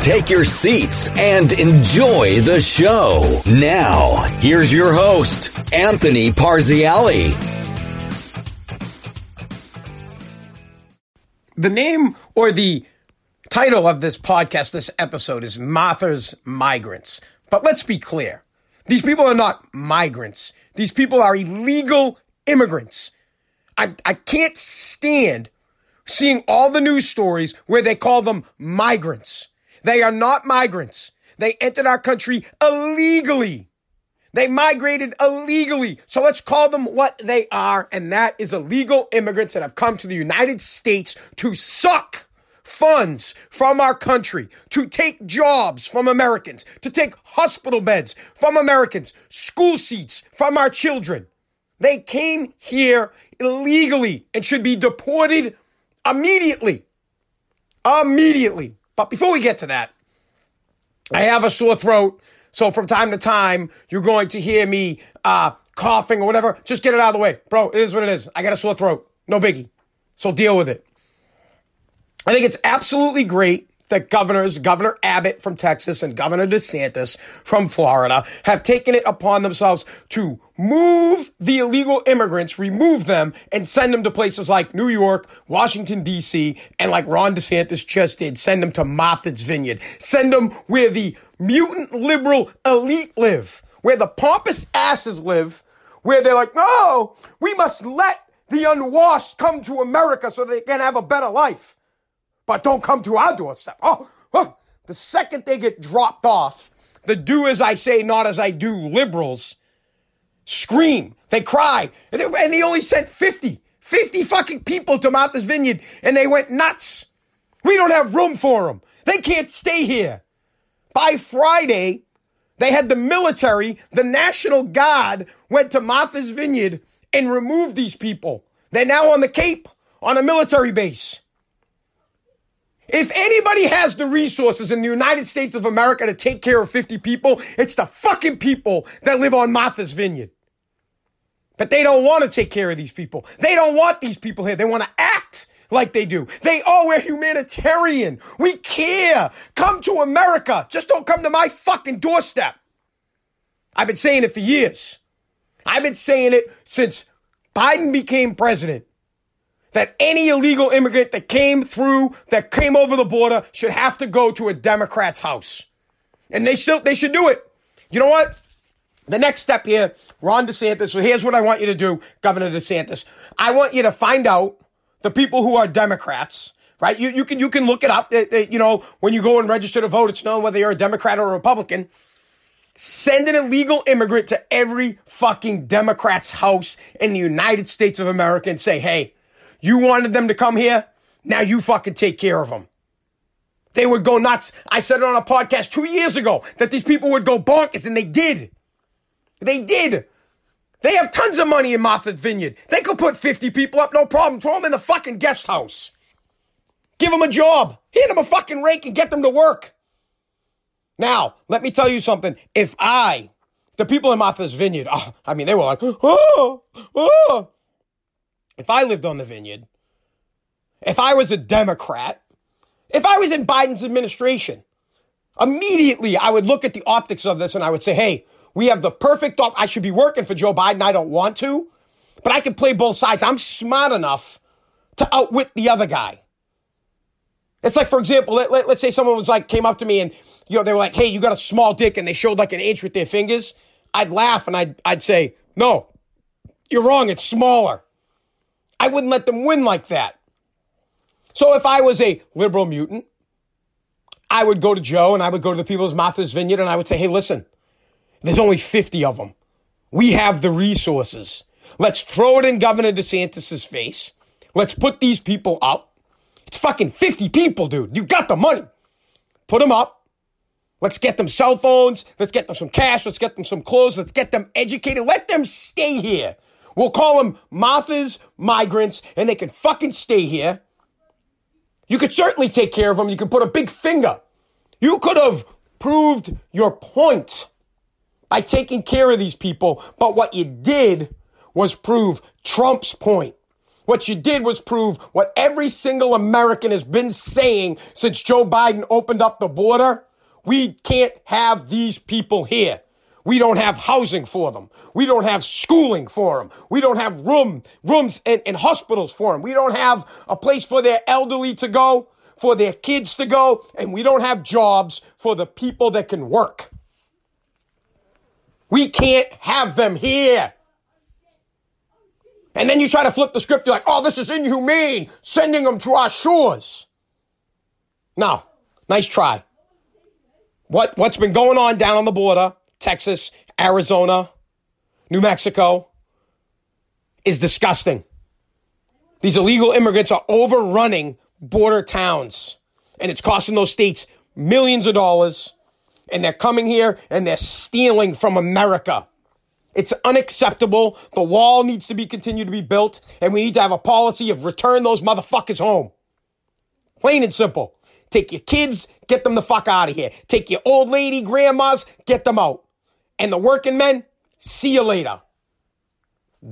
Take your seats and enjoy the show. Now, here's your host, Anthony Parziale. the name or the title of this podcast, this episode is Martha's Migrants. But let's be clear. These people are not migrants. These people are illegal immigrants. I, I can't stand seeing all the news stories where they call them migrants. They are not migrants. They entered our country illegally. They migrated illegally. So let's call them what they are. And that is illegal immigrants that have come to the United States to suck funds from our country, to take jobs from Americans, to take hospital beds from Americans, school seats from our children. They came here illegally and should be deported immediately. Immediately. But before we get to that, I have a sore throat so from time to time, you're going to hear me uh, coughing or whatever. Just get it out of the way. Bro, it is what it is. I got a sore throat. No biggie. So deal with it. I think it's absolutely great that governors, Governor Abbott from Texas and Governor DeSantis from Florida have taken it upon themselves to move the illegal immigrants, remove them and send them to places like New York, Washington DC, and like Ron DeSantis just did, send them to Martha's Vineyard. Send them where the mutant liberal elite live, where the pompous asses live, where they're like, no, we must let the unwashed come to America so they can have a better life. But don't come to our doorstep. Oh, oh. the second they get dropped off, the do as I say, not as I do liberals scream. They cry. And he only sent 50, 50 fucking people to Martha's Vineyard and they went nuts. We don't have room for them. They can't stay here. By Friday, they had the military, the National Guard went to Martha's Vineyard and removed these people. They're now on the Cape on a military base. If anybody has the resources in the United States of America to take care of 50 people, it's the fucking people that live on Martha's Vineyard. But they don't want to take care of these people. They don't want these people here. They want to act like they do. They, oh, we're humanitarian. We care. Come to America. Just don't come to my fucking doorstep. I've been saying it for years. I've been saying it since Biden became president that any illegal immigrant that came through, that came over the border should have to go to a Democrat's house. And they still, they should do it. You know what? The next step here, Ron DeSantis. So here's what I want you to do, Governor DeSantis. I want you to find out the people who are Democrats, right? You, you can, you can look it up. It, it, you know, when you go and register to vote, it's known whether you're a Democrat or a Republican. Send an illegal immigrant to every fucking Democrat's house in the United States of America and say, hey, you wanted them to come here? Now you fucking take care of them. They would go nuts. I said it on a podcast two years ago that these people would go bonkers, and they did. They did. They have tons of money in Martha's Vineyard. They could put 50 people up, no problem. Throw them in the fucking guest house. Give them a job. Hand them a fucking rake and get them to work. Now, let me tell you something. If I, the people in Martha's Vineyard, oh, I mean, they were like, oh, oh. If I lived on the vineyard, if I was a Democrat, if I was in Biden's administration, immediately I would look at the optics of this and I would say, hey, we have the perfect, op- I should be working for Joe Biden. I don't want to, but I can play both sides. I'm smart enough to outwit the other guy. It's like, for example, let, let, let's say someone was like, came up to me and, you know, they were like, hey, you got a small dick and they showed like an inch with their fingers. I'd laugh and I'd, I'd say, no, you're wrong. It's smaller. I wouldn't let them win like that. So if I was a liberal mutant, I would go to Joe and I would go to the people's Martha's Vineyard and I would say, hey, listen, there's only 50 of them. We have the resources. Let's throw it in Governor DeSantis's face. Let's put these people up. It's fucking 50 people, dude. You got the money. Put them up. Let's get them cell phones. Let's get them some cash. Let's get them some clothes. Let's get them educated. Let them stay here. We'll call them Martha's migrants and they can fucking stay here. You could certainly take care of them. You could put a big finger. You could have proved your point by taking care of these people. But what you did was prove Trump's point. What you did was prove what every single American has been saying since Joe Biden opened up the border. We can't have these people here. We don't have housing for them. We don't have schooling for them. We don't have room, rooms and, and hospitals for them. We don't have a place for their elderly to go, for their kids to go, and we don't have jobs for the people that can work. We can't have them here. And then you try to flip the script. You're like, oh, this is inhumane, sending them to our shores. No, nice try. What, what's been going on down on the border, Texas, Arizona, New Mexico, is disgusting. These illegal immigrants are overrunning border towns, and it's costing those states millions of dollars. And they're coming here and they're stealing from America. It's unacceptable. The wall needs to be continued to be built, and we need to have a policy of return those motherfuckers home. Plain and simple. Take your kids, get them the fuck out of here. Take your old lady grandmas, get them out. And the working men, see you later.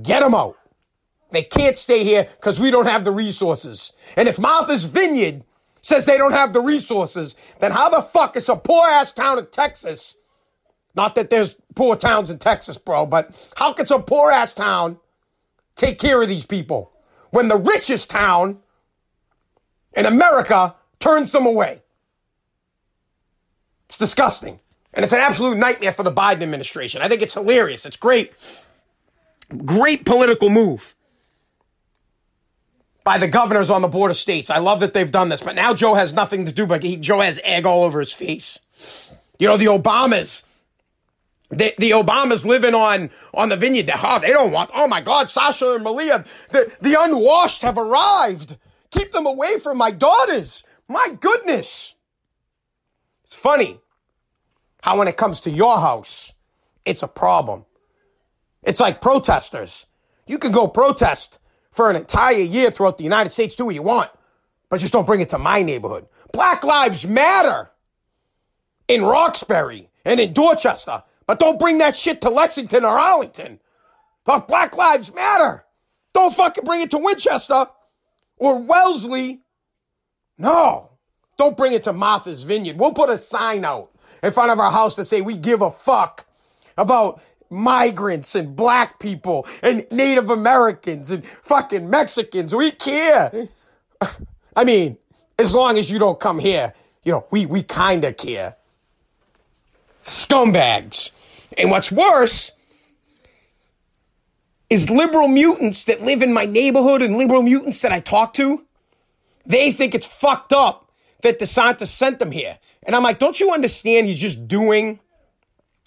Get them out. They can't stay here because we don't have the resources. And if Martha's Vineyard says they don't have the resources, then how the fuck is a poor ass town in Texas not that there's poor towns in Texas, bro, but how can some poor ass town take care of these people when the richest town in America turns them away? It's disgusting. And it's an absolute nightmare for the Biden administration. I think it's hilarious. It's great. Great political move by the governors on the border states. I love that they've done this, but now Joe has nothing to do but he, Joe has egg all over his face. You know, the Obamas the, the Obamas living on, on the vineyard. Oh, they don't want, oh my God, Sasha and Malia, the, the unwashed have arrived. Keep them away from my daughters. My goodness. It's funny how when it comes to your house, it's a problem. It's like protesters. You can go protest for an entire year throughout the United States, do what you want, but just don't bring it to my neighborhood. Black Lives Matter in Roxbury and in Dorchester. But don't bring that shit to Lexington or Arlington. Talk Black Lives Matter. Don't fucking bring it to Winchester or Wellesley. No. Don't bring it to Martha's Vineyard. We'll put a sign out in front of our house to say we give a fuck about migrants and black people and Native Americans and fucking Mexicans. We care. I mean, as long as you don't come here, you know, we, we kind of care. Scumbags. And what's worse is liberal mutants that live in my neighborhood and liberal mutants that I talk to. They think it's fucked up that DeSantis sent them here. And I'm like, don't you understand he's just doing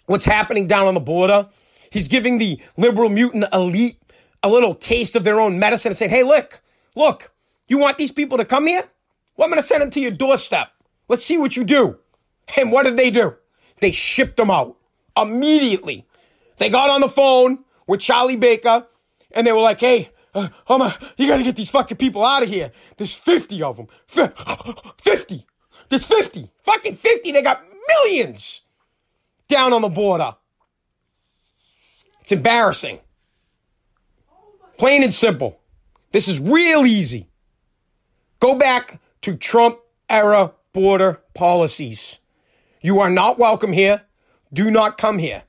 what's happening down on the border? He's giving the liberal mutant elite a little taste of their own medicine and saying, hey, look, look, you want these people to come here? Well, I'm going to send them to your doorstep. Let's see what you do. And what did they do? They shipped them out immediately. They got on the phone with Charlie Baker and they were like, hey, uh, Homer, you gotta get these fucking people out of here. There's 50 of them. 50. There's 50. Fucking 50. They got millions down on the border. It's embarrassing. Plain and simple. This is real easy. Go back to Trump era border policies. You are not welcome here. Do not come here.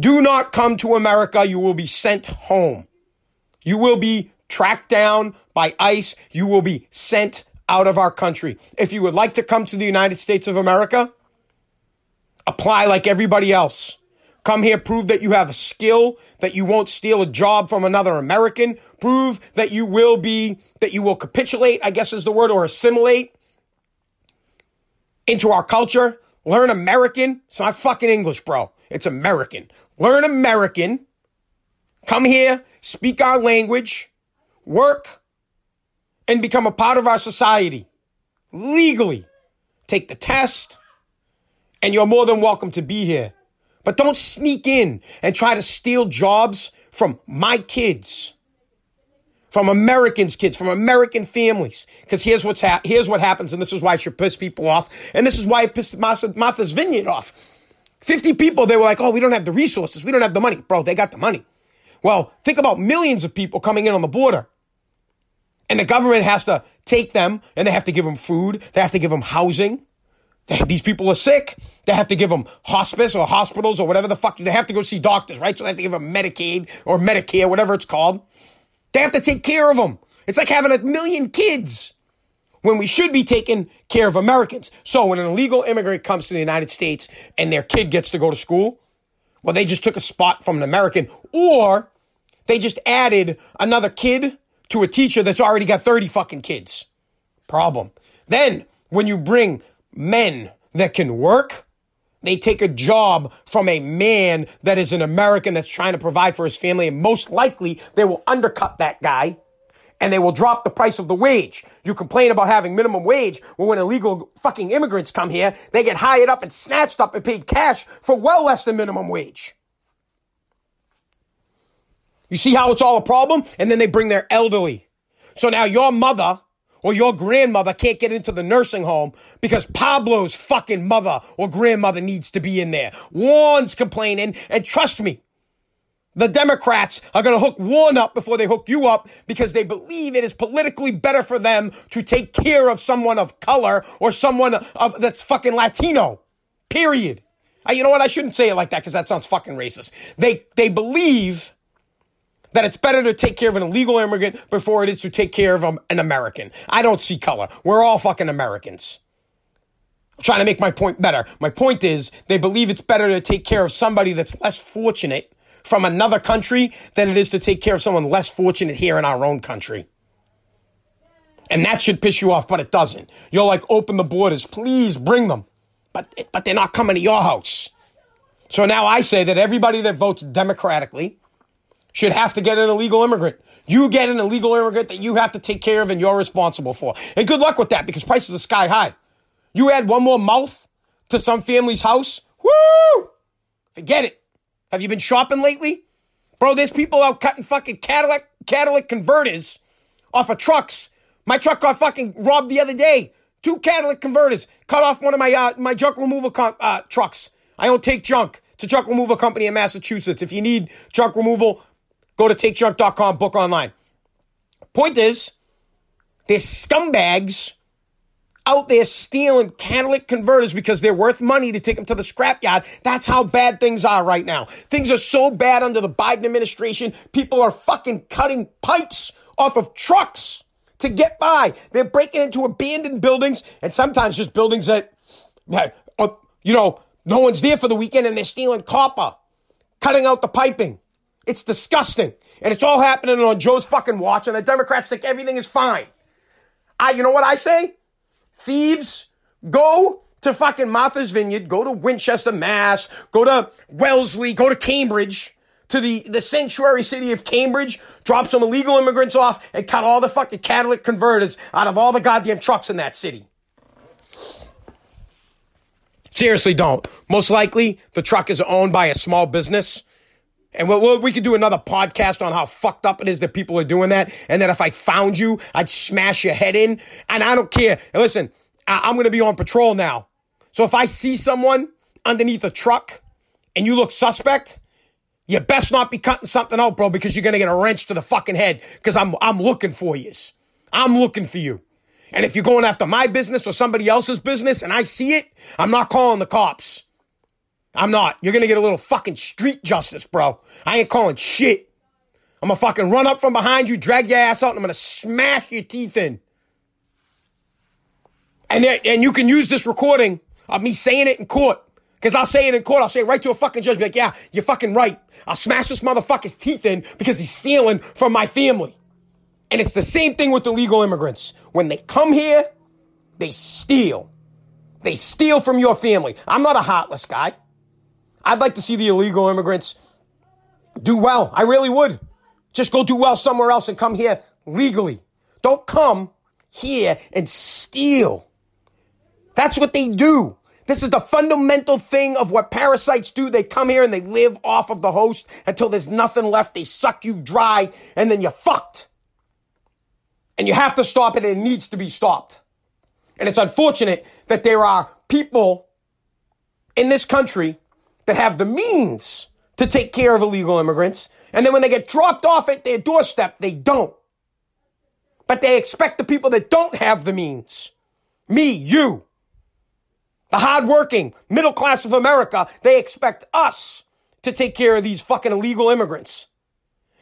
Do not come to America. You will be sent home. You will be tracked down by ICE. You will be sent out of our country. If you would like to come to the United States of America, apply like everybody else. Come here, prove that you have a skill, that you won't steal a job from another American, prove that you will be, that you will capitulate, I guess is the word, or assimilate into our culture, Learn American. It's not fucking English, bro. It's American. Learn American. Come here, speak our language, work, and become a part of our society legally. Take the test, And you're more than welcome to be here. But don't sneak in and try to steal jobs from my kids, from Americans' kids, from American families. Because here's what's hap- here's what happens, and this is why it should piss people off, and this is why it pissed Martha's Vineyard off. 50 people, they were like, oh, we don't have the resources. We don't have the money. Bro, they got the money. Well, think about millions of people coming in on the border. And the government has to take them and they have to give them food. They have to give them housing. These people are sick. They have to give them hospice or hospitals or whatever the fuck. They have to go see doctors, right? So they have to give them Medicaid or Medicare, whatever it's called. They have to take care of them. It's like having a million kids when we should be taking care of Americans. So when an illegal immigrant comes to the United States and their kid gets to go to school, well, they just took a spot from an American or they just added another kid to a teacher that's already got 30 fucking kids. Problem. Then when you bring men that can work, they take a job from a man that is an American that's trying to provide for his family, and most likely they will undercut that guy and they will drop the price of the wage. You complain about having minimum wage. Well, when illegal fucking immigrants come here, they get hired up and snatched up and paid cash for well less than minimum wage. You see how it's all a problem? And then they bring their elderly. So now your mother or your grandmother can't get into the nursing home because Pablo's fucking mother or grandmother needs to be in there. Juan's complaining, and trust me, the Democrats are going to hook one up before they hook you up because they believe it is politically better for them to take care of someone of color or someone of that's fucking Latino. Period. Uh, you know what? I shouldn't say it like that because that sounds fucking racist. They they believe that it's better to take care of an illegal immigrant before it is to take care of an American. I don't see color. We're all fucking Americans. I'm trying to make my point better. My point is they believe it's better to take care of somebody that's less fortunate from another country than it is to take care of someone less fortunate here in our own country. And that should piss you off, but it doesn't. You're like, open the borders, please bring them. But, but they're not coming to your house. So now I say that everybody that votes democratically should have to get an illegal immigrant. You get an illegal immigrant that you have to take care of and you're responsible for. And good luck with that because prices are sky high. You add one more mouth to some family's house, woo! Forget it. Have you been shopping lately? Bro, there's people out cutting fucking Cadillac, Cadillac converters off of trucks. My truck got fucking robbed the other day. Two Cadillac converters cut off one of my uh, my junk removal com- uh, trucks. I don't take junk. It's a junk removal company in Massachusetts. If you need junk removal, go to takejunk.com, book online. Point is, there's scumbags out there stealing catalytic converters because they're worth money to take them to the scrapyard. That's how bad things are right now. Things are so bad under the Biden administration. People are fucking cutting pipes off of trucks to get by. They're breaking into abandoned buildings and sometimes just buildings that, uh, you know, no one's there for the weekend and they're stealing copper, cutting out the piping. It's disgusting. And it's all happening on Joe's fucking watch and the Democrats think everything is fine. I, you know what I say? thieves, go to fucking Martha's Vineyard, go to Winchester, Mass, go to Wellesley, go to Cambridge, to the, the sanctuary city of Cambridge, drop some illegal immigrants off, and cut all the fucking catalytic converters out of all the goddamn trucks in that city. Seriously, don't. Most likely, the truck is owned by a small business and we we we could do another podcast on how fucked up it is that people are doing that. And that if I found you, I'd smash your head in. And I don't care. And listen, I, I'm going to be on patrol now. So if I see someone underneath a truck and you look suspect, you best not be cutting something out, bro, because you're going to get a wrench to the fucking head because I'm, I'm looking for you. I'm looking for you. And if you're going after my business or somebody else's business and I see it, I'm not calling the cops. I'm not. You're gonna get a little fucking street justice, bro. I ain't calling shit. I'm gonna fucking run up from behind you, drag your ass out, and I'm gonna smash your teeth in. And then, and you can use this recording of me saying it in court. Cause I'll say it in court. I'll say it right to a fucking judge. Be like, yeah, you're fucking right. I'll smash this motherfucker's teeth in because he's stealing from my family. And it's the same thing with illegal immigrants. When they come here, they steal. They steal from your family. I'm not a heartless guy. I'd like to see the illegal immigrants do well. I really would. Just go do well somewhere else and come here legally. Don't come here and steal. That's what they do. This is the fundamental thing of what parasites do. They come here and they live off of the host until there's nothing left. They suck you dry and then you're fucked. And you have to stop it. And it needs to be stopped. And it's unfortunate that there are people in this country that have the means to take care of illegal immigrants. And then when they get dropped off at their doorstep, they don't. But they expect the people that don't have the means, me, you, the hardworking middle class of America, they expect us to take care of these fucking illegal immigrants.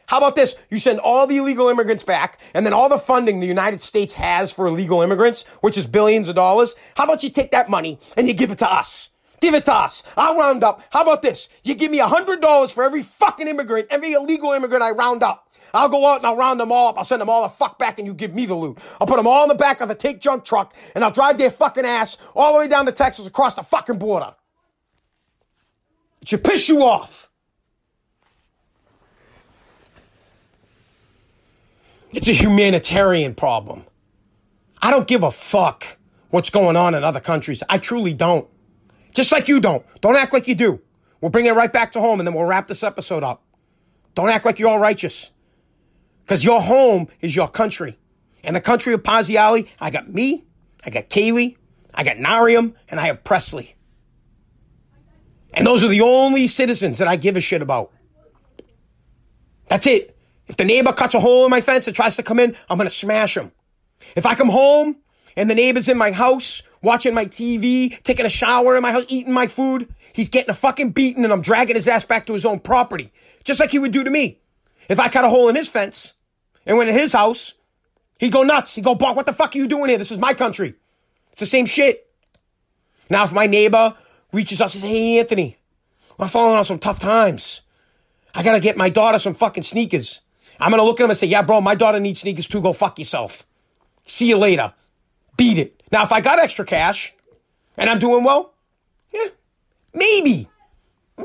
How about this? You send all the illegal immigrants back, and then all the funding the United States has for illegal immigrants, which is billions of dollars. How about you take that money and you give it to us? Give it to us. I'll round up. How about this? You give me a hundred dollars for every fucking immigrant, every illegal immigrant I round up. I'll go out and I'll round them all up. I'll send them all the fuck back and you give me the loot. I'll put them all in the back of the take junk truck and I'll drive their fucking ass all the way down to Texas across the fucking border. It should piss you off. It's a humanitarian problem. I don't give a fuck what's going on in other countries. I truly don't. Just like you don't. Don't act like you do. We'll bring it right back to home and then we'll wrap this episode up. Don't act like you're all righteous. Because your home is your country. And the country of Parziale, I got me, I got Kaylee, I got Narium, and I have Presley. And those are the only citizens that I give a shit about. That's it. If the neighbor cuts a hole in my fence and tries to come in, I'm going to smash him. If I come home and the neighbor's in my house, watching my TV, taking a shower in my house, eating my food, he's getting a fucking beating and I'm dragging his ass back to his own property. Just like he would do to me. If I cut a hole in his fence and went in his house, he'd go nuts. He'd go, Bark, what the fuck are you doing here? This is my country. It's the same shit. Now, if my neighbor reaches out and says, Hey, Anthony, I'm falling on some tough times. I gotta get my daughter some fucking sneakers. I'm gonna look at him and say, Yeah, bro, my daughter needs sneakers too. Go fuck yourself. See you later. Beat it. Now, if I got extra cash and I'm doing well, yeah, maybe,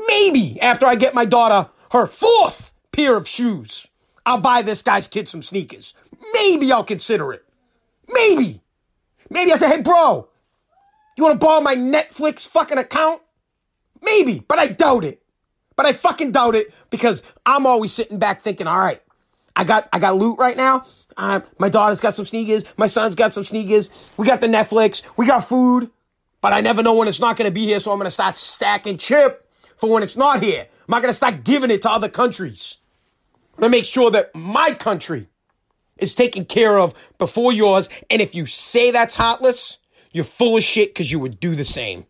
maybe after I get my daughter her fourth pair of shoes, I'll buy this guy's kid some sneakers. Maybe I'll consider it. Maybe. Maybe I say, hey, bro, you want to borrow my Netflix fucking account? Maybe, but I doubt it. But I fucking doubt it because I'm always sitting back thinking, all right, I got I got loot right now. Uh, my daughter's got some sneakers. My son's got some sneakers. We got the Netflix. We got food. But I never know when it's not going to be here, so I'm going to start stacking chip for when it's not here. I'm not going to start giving it to other countries. I'm going to make sure that my country is taken care of before yours. And if you say that's heartless, you're full of shit because you would do the same.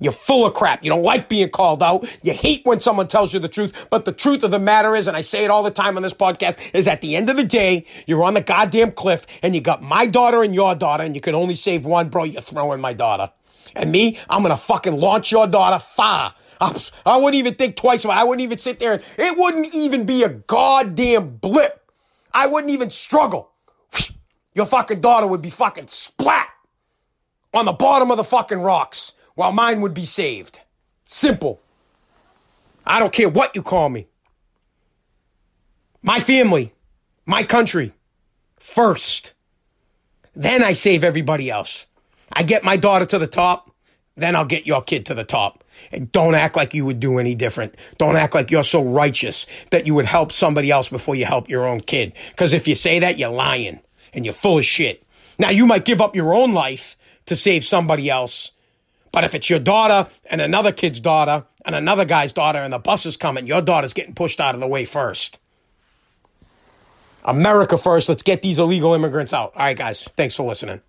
You're full of crap. You don't like being called out. You hate when someone tells you the truth. But the truth of the matter is, and I say it all the time on this podcast, is at the end of the day, you're on the goddamn cliff and you got my daughter and your daughter and you can only save one, bro. You're throwing my daughter. And me, I'm going to fucking launch your daughter far. I wouldn't even think twice about it. I wouldn't even sit there. And, it wouldn't even be a goddamn blip. I wouldn't even struggle. Your fucking daughter would be fucking splat on the bottom of the fucking rocks while mine would be saved. Simple. I don't care what you call me. My family, my country, first. Then I save everybody else. I get my daughter to the top, then I'll get your kid to the top. And don't act like you would do any different. Don't act like you're so righteous that you would help somebody else before you help your own kid. Because if you say that, you're lying and you're full of shit. Now, you might give up your own life to save somebody else, but if it's your daughter and another kid's daughter and another guy's daughter and the bus is coming, your daughter's getting pushed out of the way first. America first. Let's get these illegal immigrants out. All right, guys. Thanks for listening.